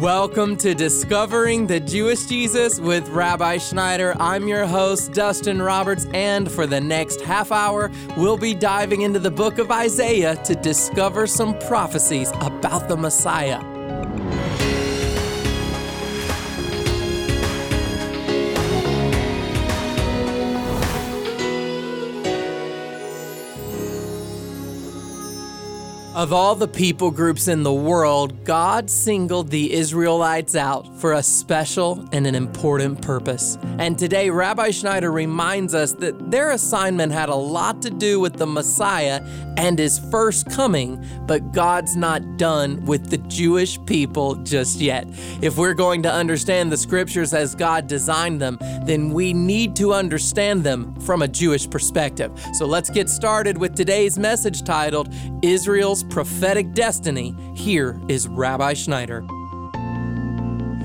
Welcome to Discovering the Jewish Jesus with Rabbi Schneider. I'm your host, Dustin Roberts, and for the next half hour, we'll be diving into the book of Isaiah to discover some prophecies about the Messiah. Of all the people groups in the world, God singled the Israelites out for a special and an important purpose. And today, Rabbi Schneider reminds us that their assignment had a lot to do with the Messiah and his first coming, but God's not done with the Jewish people just yet. If we're going to understand the scriptures as God designed them, then we need to understand them from a Jewish perspective. So let's get started with today's message titled Israel's prophetic destiny, here is Rabbi Schneider.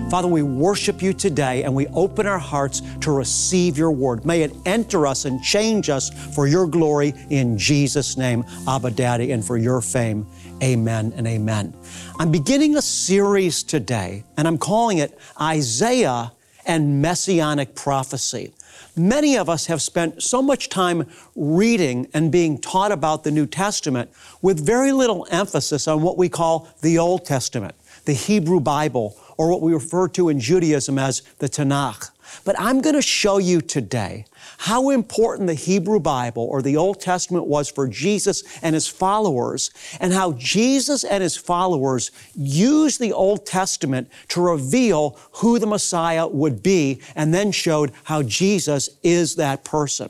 Father, we worship you today and we open our hearts to receive your word. May it enter us and change us for your glory in Jesus' name, Abba Daddy, and for your fame. Amen and amen. I'm beginning a series today, and I'm calling it Isaiah and Messianic Prophecy. Many of us have spent so much time reading and being taught about the New Testament with very little emphasis on what we call the Old Testament, the Hebrew Bible, or what we refer to in Judaism as the Tanakh. But I'm going to show you today how important the Hebrew Bible or the Old Testament was for Jesus and his followers, and how Jesus and his followers used the Old Testament to reveal who the Messiah would be, and then showed how Jesus is that person.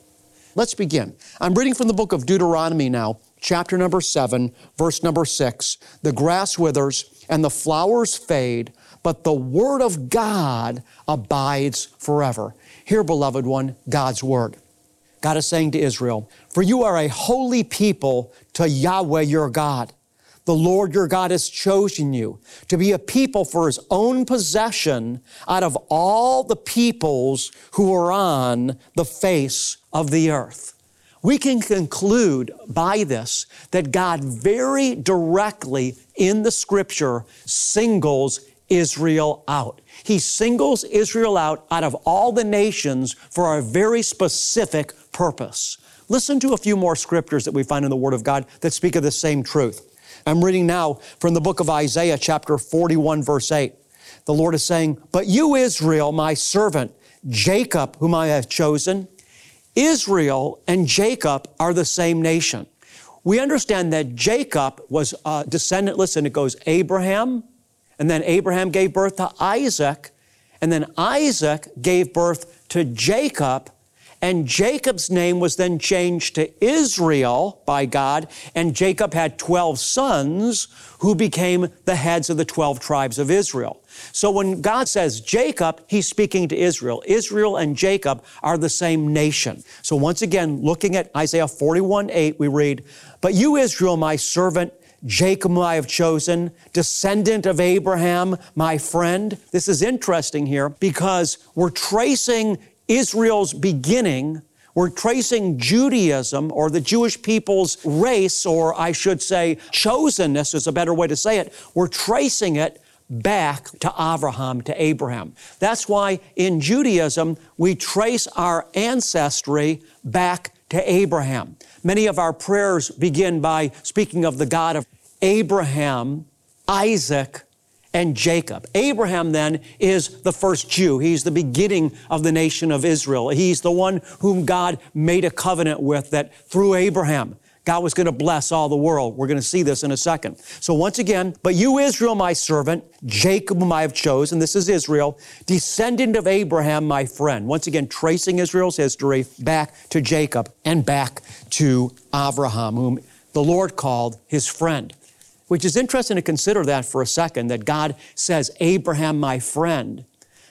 Let's begin. I'm reading from the book of Deuteronomy now, chapter number seven, verse number six. The grass withers and the flowers fade, but the word of God abides forever. Hear, beloved one, God's word. God is saying to Israel, For you are a holy people to Yahweh your God. The Lord your God has chosen you to be a people for his own possession out of all the peoples who are on the face of the earth. We can conclude by this that God very directly in the scripture singles Israel out. He singles Israel out out of all the nations for a very specific purpose. Listen to a few more scriptures that we find in the Word of God that speak of the same truth. I'm reading now from the book of Isaiah, chapter 41, verse 8. The Lord is saying, But you, Israel, my servant, Jacob, whom I have chosen, Israel and Jacob are the same nation. We understand that Jacob was a descendant, listen, it goes Abraham, and then Abraham gave birth to Isaac. And then Isaac gave birth to Jacob. And Jacob's name was then changed to Israel by God. And Jacob had 12 sons who became the heads of the 12 tribes of Israel. So when God says Jacob, he's speaking to Israel. Israel and Jacob are the same nation. So once again, looking at Isaiah 41 8, we read, But you, Israel, my servant, Jacob I have chosen, descendant of Abraham, my friend. This is interesting here because we're tracing Israel's beginning. We're tracing Judaism or the Jewish people's race, or I should say, chosenness is a better way to say it. We're tracing it back to Abraham, to Abraham. That's why in Judaism, we trace our ancestry back to Abraham. Many of our prayers begin by speaking of the God of Abraham, Isaac, and Jacob. Abraham then is the first Jew. He's the beginning of the nation of Israel. He's the one whom God made a covenant with that through Abraham, God was going to bless all the world. We're going to see this in a second. So once again, but you, Israel, my servant, Jacob, whom I have chosen, this is Israel, descendant of Abraham, my friend. Once again, tracing Israel's history back to Jacob and back to Abraham, whom the Lord called his friend. Which is interesting to consider that for a second, that God says, Abraham, my friend,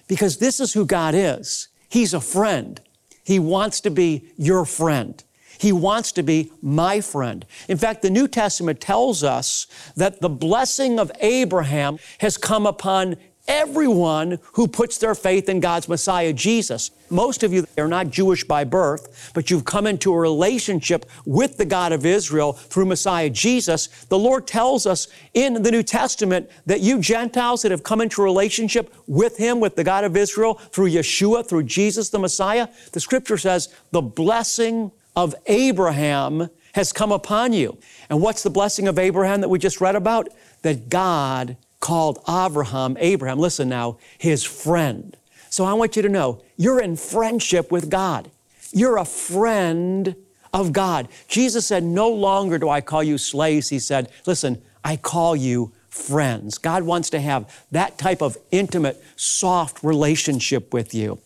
because this is who God is. He's a friend. He wants to be your friend. He wants to be my friend. In fact, the New Testament tells us that the blessing of Abraham has come upon everyone who puts their faith in God's Messiah, Jesus. Most of you are not Jewish by birth, but you've come into a relationship with the God of Israel through Messiah Jesus. The Lord tells us in the New Testament that you Gentiles that have come into a relationship with Him, with the God of Israel, through Yeshua, through Jesus the Messiah, the scripture says the blessing of Abraham has come upon you. And what's the blessing of Abraham that we just read about? That God called Abraham, Abraham, listen now, his friend. So I want you to know you're in friendship with God. You're a friend of God. Jesus said, No longer do I call you slaves. He said, Listen, I call you friends. God wants to have that type of intimate, soft relationship with you.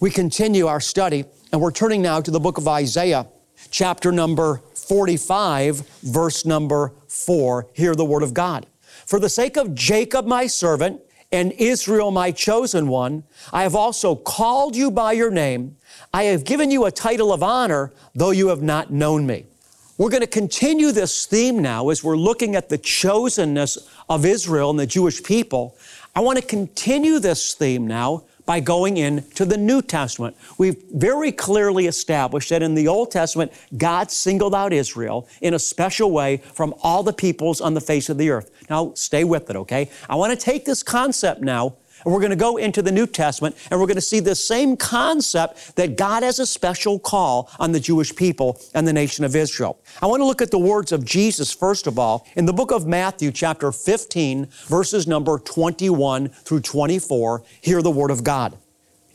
We continue our study, and we're turning now to the book of Isaiah, chapter number 45, verse number 4. Hear the word of God. For the sake of Jacob, my servant, and Israel, my chosen one, I have also called you by your name. I have given you a title of honor, though you have not known me. We're going to continue this theme now as we're looking at the chosenness of Israel and the Jewish people. I want to continue this theme now by going into the New Testament. We've very clearly established that in the Old Testament, God singled out Israel in a special way from all the peoples on the face of the earth. Now, stay with it, okay? I want to take this concept now and we're going to go into the New Testament and we're going to see the same concept that God has a special call on the Jewish people and the nation of Israel. I want to look at the words of Jesus, first of all, in the book of Matthew, chapter 15, verses number 21 through 24. Hear the word of God.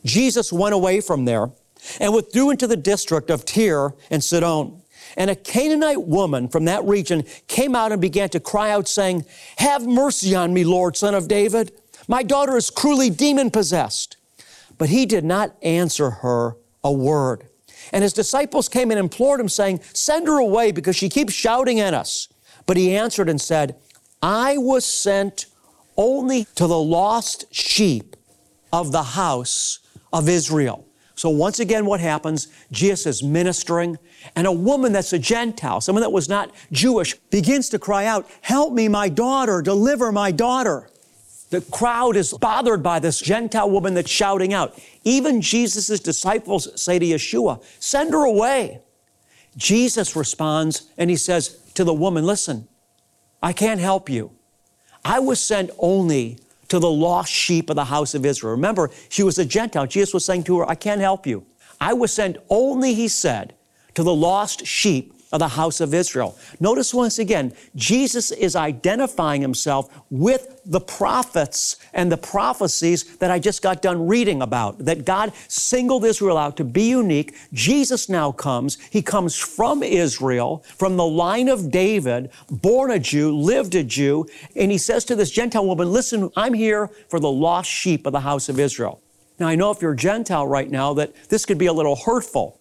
Jesus went away from there and withdrew into the district of Tyre and Sidon. And a Canaanite woman from that region came out and began to cry out, saying, Have mercy on me, Lord, son of David. My daughter is cruelly demon possessed. But he did not answer her a word. And his disciples came and implored him, saying, Send her away because she keeps shouting at us. But he answered and said, I was sent only to the lost sheep of the house of Israel. So once again, what happens? Jesus is ministering, and a woman that's a Gentile, someone that was not Jewish, begins to cry out, Help me, my daughter, deliver my daughter. The crowd is bothered by this Gentile woman that's shouting out. Even Jesus' disciples say to Yeshua, Send her away. Jesus responds and he says to the woman, Listen, I can't help you. I was sent only to the lost sheep of the house of Israel. Remember, she was a Gentile. Jesus was saying to her, I can't help you. I was sent only, he said, to the lost sheep of the house of Israel. Notice once again, Jesus is identifying himself with the prophets and the prophecies that I just got done reading about, that God singled Israel out to be unique. Jesus now comes. He comes from Israel, from the line of David, born a Jew, lived a Jew, and he says to this Gentile woman, listen, I'm here for the lost sheep of the house of Israel. Now, I know if you're Gentile right now that this could be a little hurtful.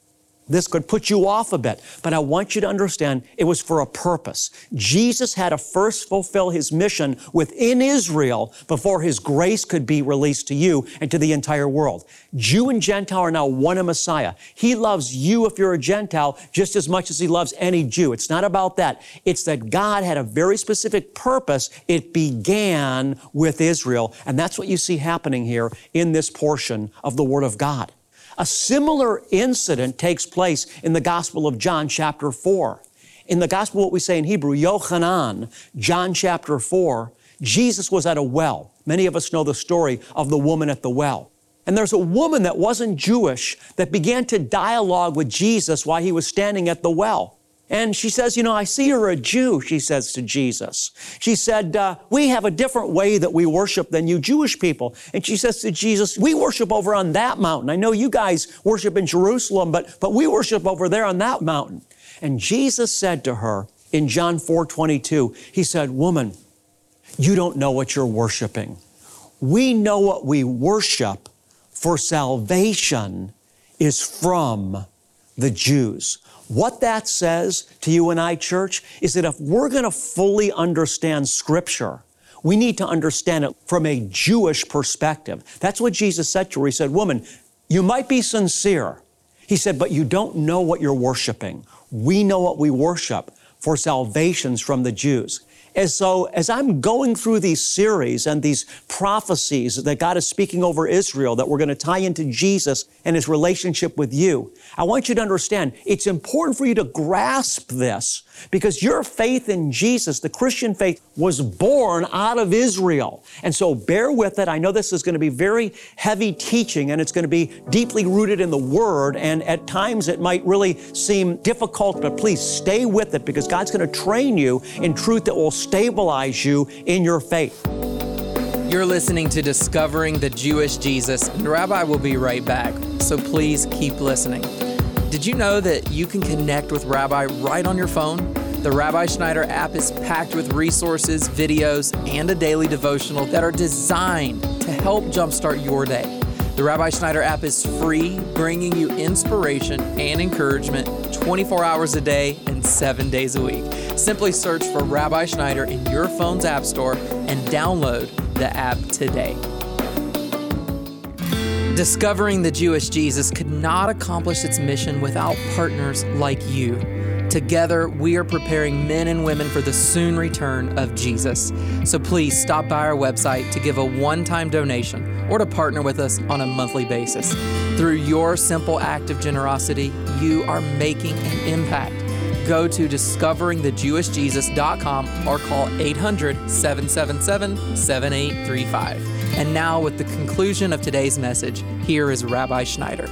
This could put you off a bit, but I want you to understand it was for a purpose. Jesus had to first fulfill his mission within Israel before his grace could be released to you and to the entire world. Jew and Gentile are now one in Messiah. He loves you if you're a Gentile just as much as he loves any Jew. It's not about that. It's that God had a very specific purpose. It began with Israel, and that's what you see happening here in this portion of the Word of God. A similar incident takes place in the Gospel of John, chapter 4. In the Gospel, what we say in Hebrew, Yochanan, John chapter 4, Jesus was at a well. Many of us know the story of the woman at the well. And there's a woman that wasn't Jewish that began to dialogue with Jesus while he was standing at the well. And she says, You know, I see you're a Jew, she says to Jesus. She said, uh, We have a different way that we worship than you Jewish people. And she says to Jesus, We worship over on that mountain. I know you guys worship in Jerusalem, but, but we worship over there on that mountain. And Jesus said to her in John 4 22, He said, Woman, you don't know what you're worshiping. We know what we worship, for salvation is from the Jews. What that says to you and I, church, is that if we're going to fully understand Scripture, we need to understand it from a Jewish perspective. That's what Jesus said to her. He said, Woman, you might be sincere. He said, but you don't know what you're worshiping. We know what we worship, for salvation's from the Jews. And so, as I'm going through these series and these prophecies that God is speaking over Israel, that we're going to tie into Jesus and his relationship with you, I want you to understand it's important for you to grasp this because your faith in Jesus, the Christian faith, was born out of Israel. And so, bear with it. I know this is going to be very heavy teaching and it's going to be deeply rooted in the Word, and at times it might really seem difficult, but please stay with it because God's going to train you in truth that will stabilize you in your faith. You're listening to Discovering the Jewish Jesus, and Rabbi will be right back, so please keep listening. Did you know that you can connect with Rabbi right on your phone? The Rabbi Schneider app is packed with resources, videos, and a daily devotional that are designed to help jumpstart your day. The Rabbi Schneider app is free, bringing you inspiration and encouragement 24 hours a day and seven days a week. Simply search for Rabbi Schneider in your phone's app store and download the app today. Discovering the Jewish Jesus could not accomplish its mission without partners like you. Together, we are preparing men and women for the soon return of Jesus. So please stop by our website to give a one time donation or to partner with us on a monthly basis. Through your simple act of generosity, you are making an impact. Go to discoveringthejewishjesus.com or call 800 777 7835. And now, with the conclusion of today's message, here is Rabbi Schneider.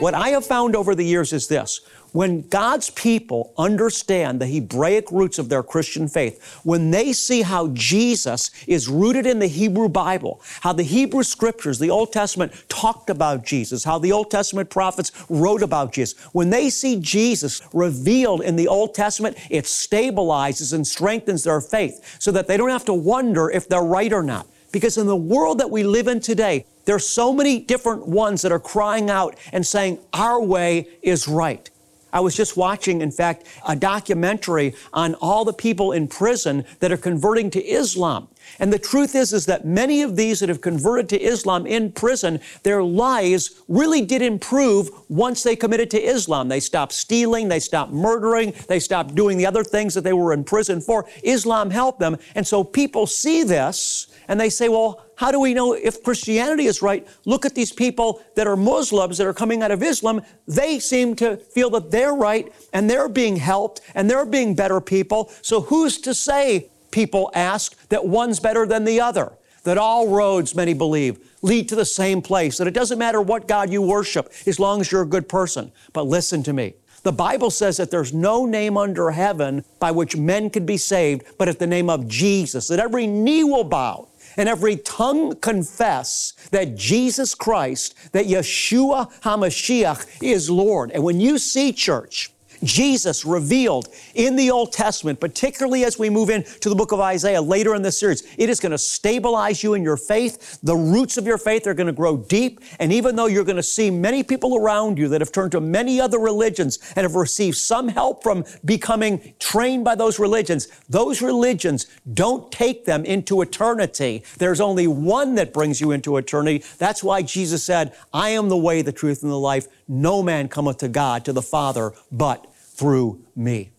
What I have found over the years is this when God's people understand the Hebraic roots of their Christian faith, when they see how Jesus is rooted in the Hebrew Bible, how the Hebrew scriptures, the Old Testament talked about Jesus, how the Old Testament prophets wrote about Jesus, when they see Jesus revealed in the Old Testament, it stabilizes and strengthens their faith so that they don't have to wonder if they're right or not. Because in the world that we live in today, there are so many different ones that are crying out and saying, Our way is right. I was just watching, in fact, a documentary on all the people in prison that are converting to Islam. And the truth is, is that many of these that have converted to Islam in prison, their lives really did improve once they committed to Islam. They stopped stealing, they stopped murdering, they stopped doing the other things that they were in prison for. Islam helped them. And so people see this and they say, well, how do we know if Christianity is right? Look at these people that are Muslims that are coming out of Islam. They seem to feel that they're right and they're being helped and they're being better people. So who's to say, people ask, that one's better than the other? That all roads, many believe, lead to the same place. That it doesn't matter what God you worship as long as you're a good person. But listen to me. The Bible says that there's no name under heaven by which men could be saved but at the name of Jesus, that every knee will bow and every tongue confess that Jesus Christ, that Yeshua HaMashiach is Lord. And when you see church, Jesus revealed in the Old Testament, particularly as we move into the book of Isaiah later in this series. It is going to stabilize you in your faith. The roots of your faith are going to grow deep. And even though you're going to see many people around you that have turned to many other religions and have received some help from becoming trained by those religions, those religions don't take them into eternity. There's only one that brings you into eternity. That's why Jesus said, I am the way, the truth, and the life. No man cometh to God, to the Father, but through me.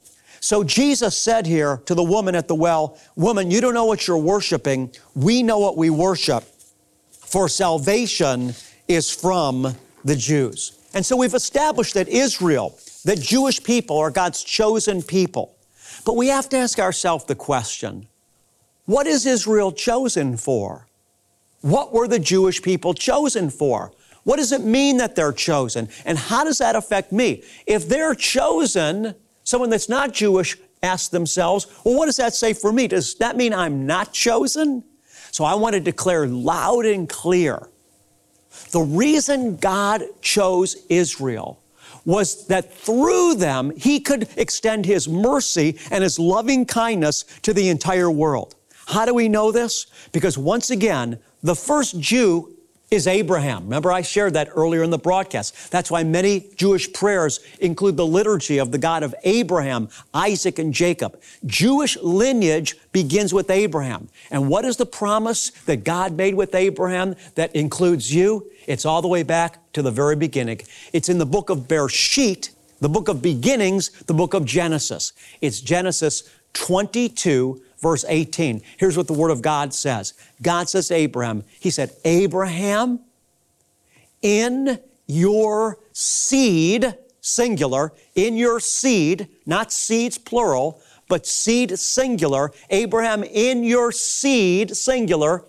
So Jesus said here to the woman at the well, Woman, you don't know what you're worshiping. We know what we worship, for salvation is from the Jews. And so we've established that Israel, that Jewish people are God's chosen people. But we have to ask ourselves the question what is Israel chosen for? What were the Jewish people chosen for? What does it mean that they're chosen? And how does that affect me? If they're chosen, someone that's not Jewish asks themselves, well, what does that say for me? Does that mean I'm not chosen? So I want to declare loud and clear the reason God chose Israel was that through them, He could extend His mercy and His loving kindness to the entire world. How do we know this? Because once again, the first Jew is Abraham. Remember, I shared that earlier in the broadcast. That's why many Jewish prayers include the liturgy of the God of Abraham, Isaac, and Jacob. Jewish lineage begins with Abraham. And what is the promise that God made with Abraham that includes you? It's all the way back to the very beginning. It's in the book of Bereshit, the book of beginnings, the book of Genesis. It's Genesis 22, verse 18. Here's what the Word of God says God says to Abraham, He said, Abraham, in your seed, singular, in your seed, not seeds plural, but seed singular, Abraham, in your seed, singular,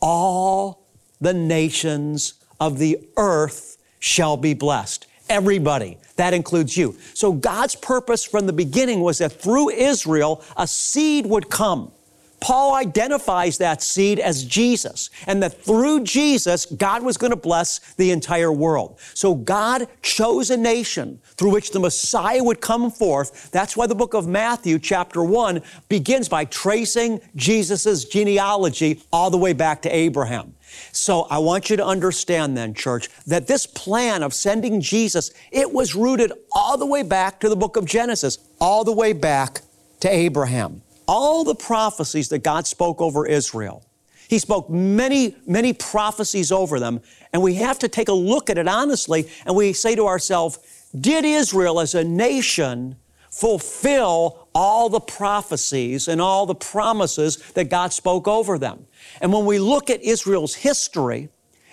all the nations of the earth shall be blessed. Everybody. That includes you. So God's purpose from the beginning was that through Israel, a seed would come. Paul identifies that seed as Jesus, and that through Jesus, God was going to bless the entire world. So God chose a nation through which the Messiah would come forth. That's why the book of Matthew, chapter 1, begins by tracing Jesus' genealogy all the way back to Abraham. So I want you to understand then, church, that this plan of sending Jesus, it was rooted all the way back to the book of Genesis, all the way back to Abraham. All the prophecies that God spoke over Israel, He spoke many, many prophecies over them, and we have to take a look at it honestly, and we say to ourselves, did Israel as a nation fulfill all the prophecies and all the promises that God spoke over them? And when we look at Israel's history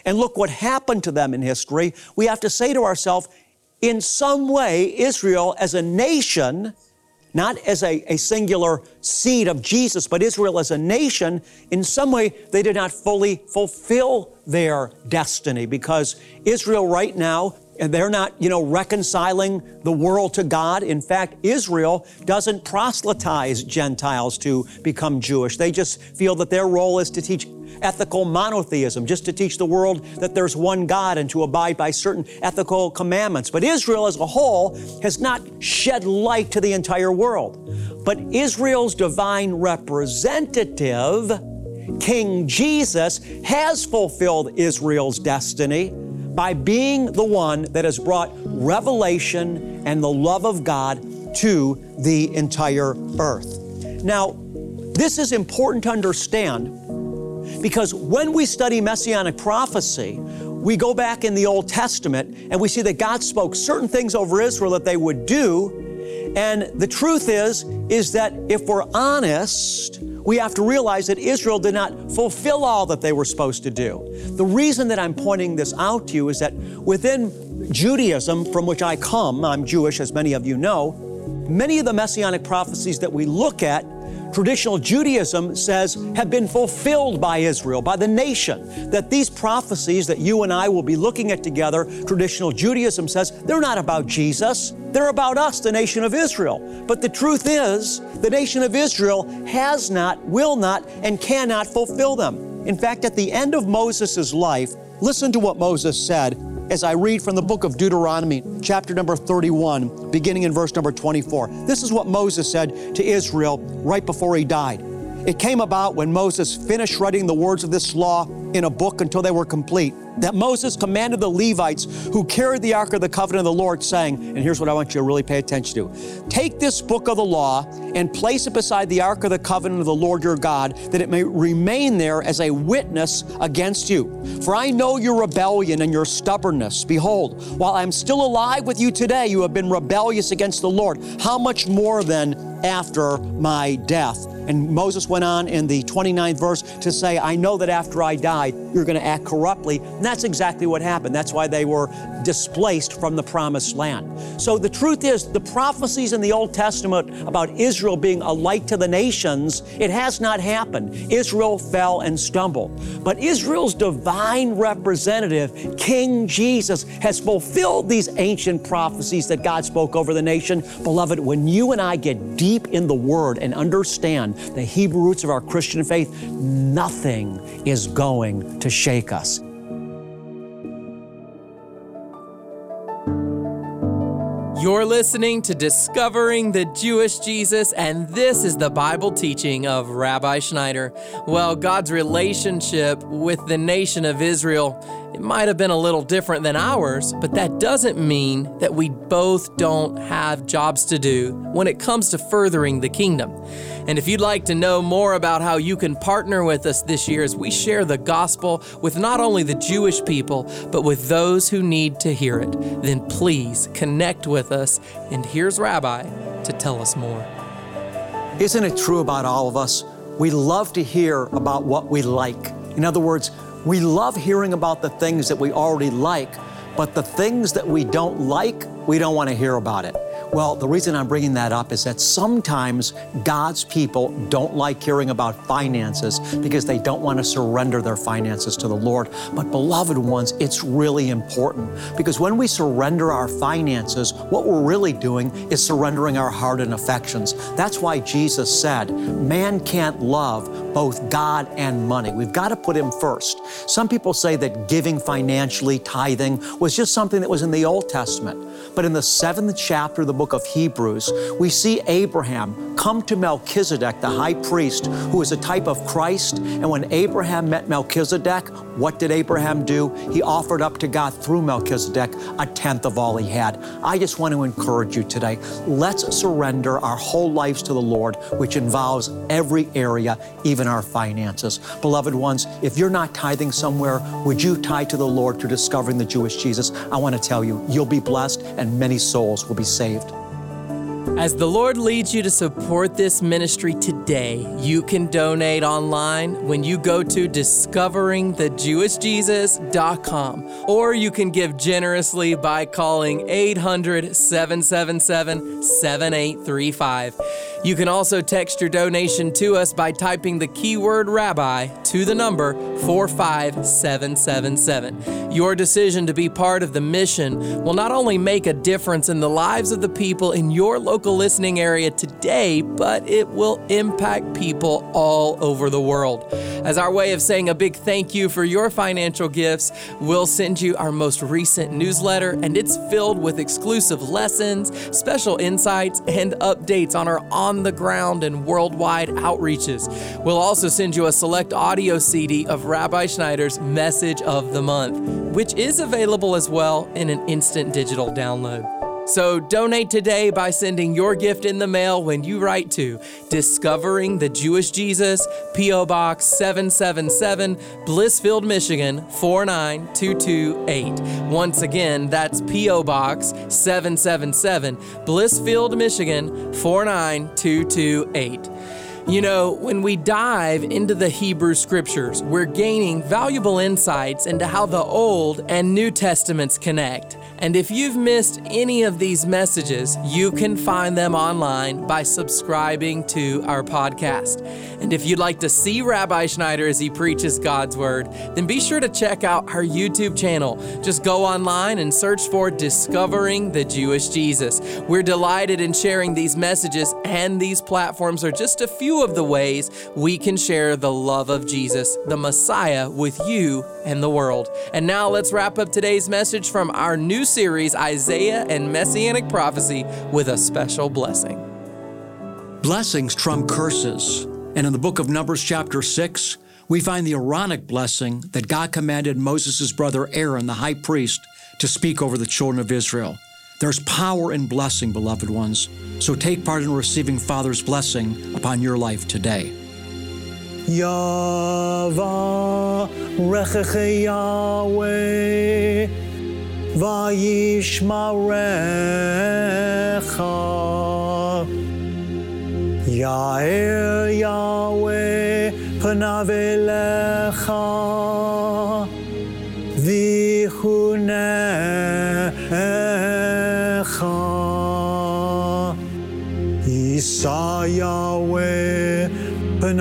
and look what happened to them in history, we have to say to ourselves, in some way, Israel as a nation, not as a, a singular seed of Jesus, but Israel as a nation, in some way, they did not fully fulfill their destiny because Israel right now they're not, you know, reconciling the world to God. In fact, Israel doesn't proselytize Gentiles to become Jewish. They just feel that their role is to teach ethical monotheism, just to teach the world that there's one God and to abide by certain ethical commandments. But Israel as a whole has not shed light to the entire world. But Israel's divine representative, King Jesus, has fulfilled Israel's destiny by being the one that has brought revelation and the love of God to the entire earth. Now, this is important to understand because when we study messianic prophecy, we go back in the Old Testament and we see that God spoke certain things over Israel that they would do. And the truth is, is that if we're honest, we have to realize that Israel did not fulfill all that they were supposed to do. The reason that I'm pointing this out to you is that within Judaism, from which I come, I'm Jewish, as many of you know, many of the messianic prophecies that we look at traditional Judaism says have been fulfilled by Israel, by the nation. That these prophecies that you and I will be looking at together, traditional Judaism says they're not about Jesus, they're about us, the nation of Israel. But the truth is, the nation of Israel has not, will not, and cannot fulfill them. In fact, at the end of Moses' life, listen to what Moses said as I read from the book of Deuteronomy, chapter number 31, beginning in verse number 24. This is what Moses said to Israel right before he died. It came about when Moses finished writing the words of this law in a book until they were complete that Moses commanded the Levites who carried the Ark of the Covenant of the Lord, saying, and here's what I want you to really pay attention to Take this book of the law and place it beside the Ark of the Covenant of the Lord your God, that it may remain there as a witness against you. For I know your rebellion and your stubbornness. Behold, while I am still alive with you today, you have been rebellious against the Lord. How much more then after my death? And Moses went on in the 29th verse to say, I know that after I died, you're going to act corruptly. And that's exactly what happened. That's why they were displaced from the promised land. So the truth is, the prophecies in the Old Testament about Israel being a light to the nations, it has not happened. Israel fell and stumbled. But Israel's divine representative, King Jesus, has fulfilled these ancient prophecies that God spoke over the nation. Beloved, when you and I get deep in the Word and understand the Hebrew roots of our Christian faith, nothing is going to shake us. You're listening to Discovering the Jewish Jesus, and this is the Bible teaching of Rabbi Schneider. Well, God's relationship with the nation of Israel, it might have been a little different than ours, but that doesn't mean that we both don't have jobs to do when it comes to furthering the kingdom. And if you'd like to know more about how you can partner with us this year as we share the gospel with not only the Jewish people, but with those who need to hear it, then please connect with us. And here's Rabbi to tell us more. Isn't it true about all of us? we love to hear about what we like. In other words, we love hearing about the things that we already like, but the things that we don't like, we don't want to hear about it. Well, the reason I'm bringing that up is that sometimes God's people don't like hearing about finances because they don't want to surrender their finances to the Lord. But, beloved ones, it's really important because when we surrender our finances, what we're really doing is surrendering our heart and affections. That's why Jesus said, Man can't love both God and money. We've got to put Him first. Some people say that giving financially, tithing, was just something that was in the Old Testament. But in the seventh chapter of the book of Hebrews, we see Abraham come to Melchizedek, the high priest, who is a type of Christ. And when Abraham met Melchizedek, what did Abraham do? He offered up to God through Melchizedek a tenth of all he had. I just want to encourage you today. Let's surrender our whole lives to the Lord, which involves every area, even our finances. Beloved ones, if you're not tithing somewhere, would you tie to the Lord through discovering the Jewish Jesus? I want to tell you, you'll be blessed and many souls will be saved. As the Lord leads you to support this ministry today, you can donate online when you go to discoveringthejewishjesus.com, or you can give generously by calling 800 777 7835. You can also text your donation to us by typing the keyword rabbi to the number 45777. Your decision to be part of the mission will not only make a difference in the lives of the people in your local listening area today, but it will impact people all over the world. As our way of saying a big thank you for your financial gifts, we'll send you our most recent newsletter, and it's filled with exclusive lessons, special insights, and updates on our on on the ground and worldwide outreaches. We'll also send you a select audio CD of Rabbi Schneider's Message of the Month, which is available as well in an instant digital download. So donate today by sending your gift in the mail when you write to Discovering the Jewish Jesus, P.O. Box 777, Blissfield, Michigan 49228. Once again, that's P.O. Box 777, Blissfield, Michigan 49228. You know, when we dive into the Hebrew scriptures, we're gaining valuable insights into how the Old and New Testaments connect. And if you've missed any of these messages, you can find them online by subscribing to our podcast. And if you'd like to see Rabbi Schneider as he preaches God's Word, then be sure to check out our YouTube channel. Just go online and search for Discovering the Jewish Jesus. We're delighted in sharing these messages, and these platforms are just a few of the ways we can share the love of Jesus, the Messiah, with you and the world. And now let's wrap up today's message from our new series, Isaiah and Messianic Prophecy, with a special blessing. Blessings trump curses. And in the book of Numbers, chapter 6, we find the Aaronic blessing that God commanded Moses' brother Aaron, the high priest, to speak over the children of Israel. There's power in blessing, beloved ones. So take part in receiving Father's blessing upon your life today. Yava Recheche Yahweh Vayishmarecha. Yair Yahweh Panavelecha Vihunecha Isaiah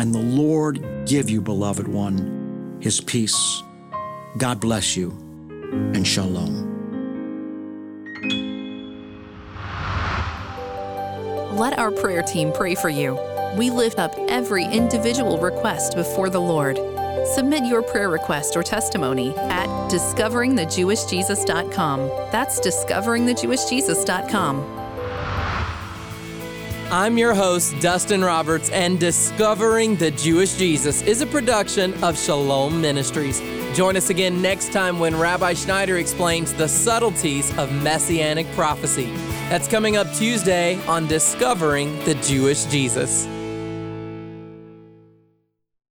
and the Lord give you, beloved one, his peace. God bless you and shalom. Let our prayer team pray for you. We lift up every individual request before the Lord. Submit your prayer request or testimony at discoveringthejewishjesus.com. That's discoveringthejewishjesus.com. I'm your host, Dustin Roberts, and Discovering the Jewish Jesus is a production of Shalom Ministries. Join us again next time when Rabbi Schneider explains the subtleties of messianic prophecy. That's coming up Tuesday on Discovering the Jewish Jesus.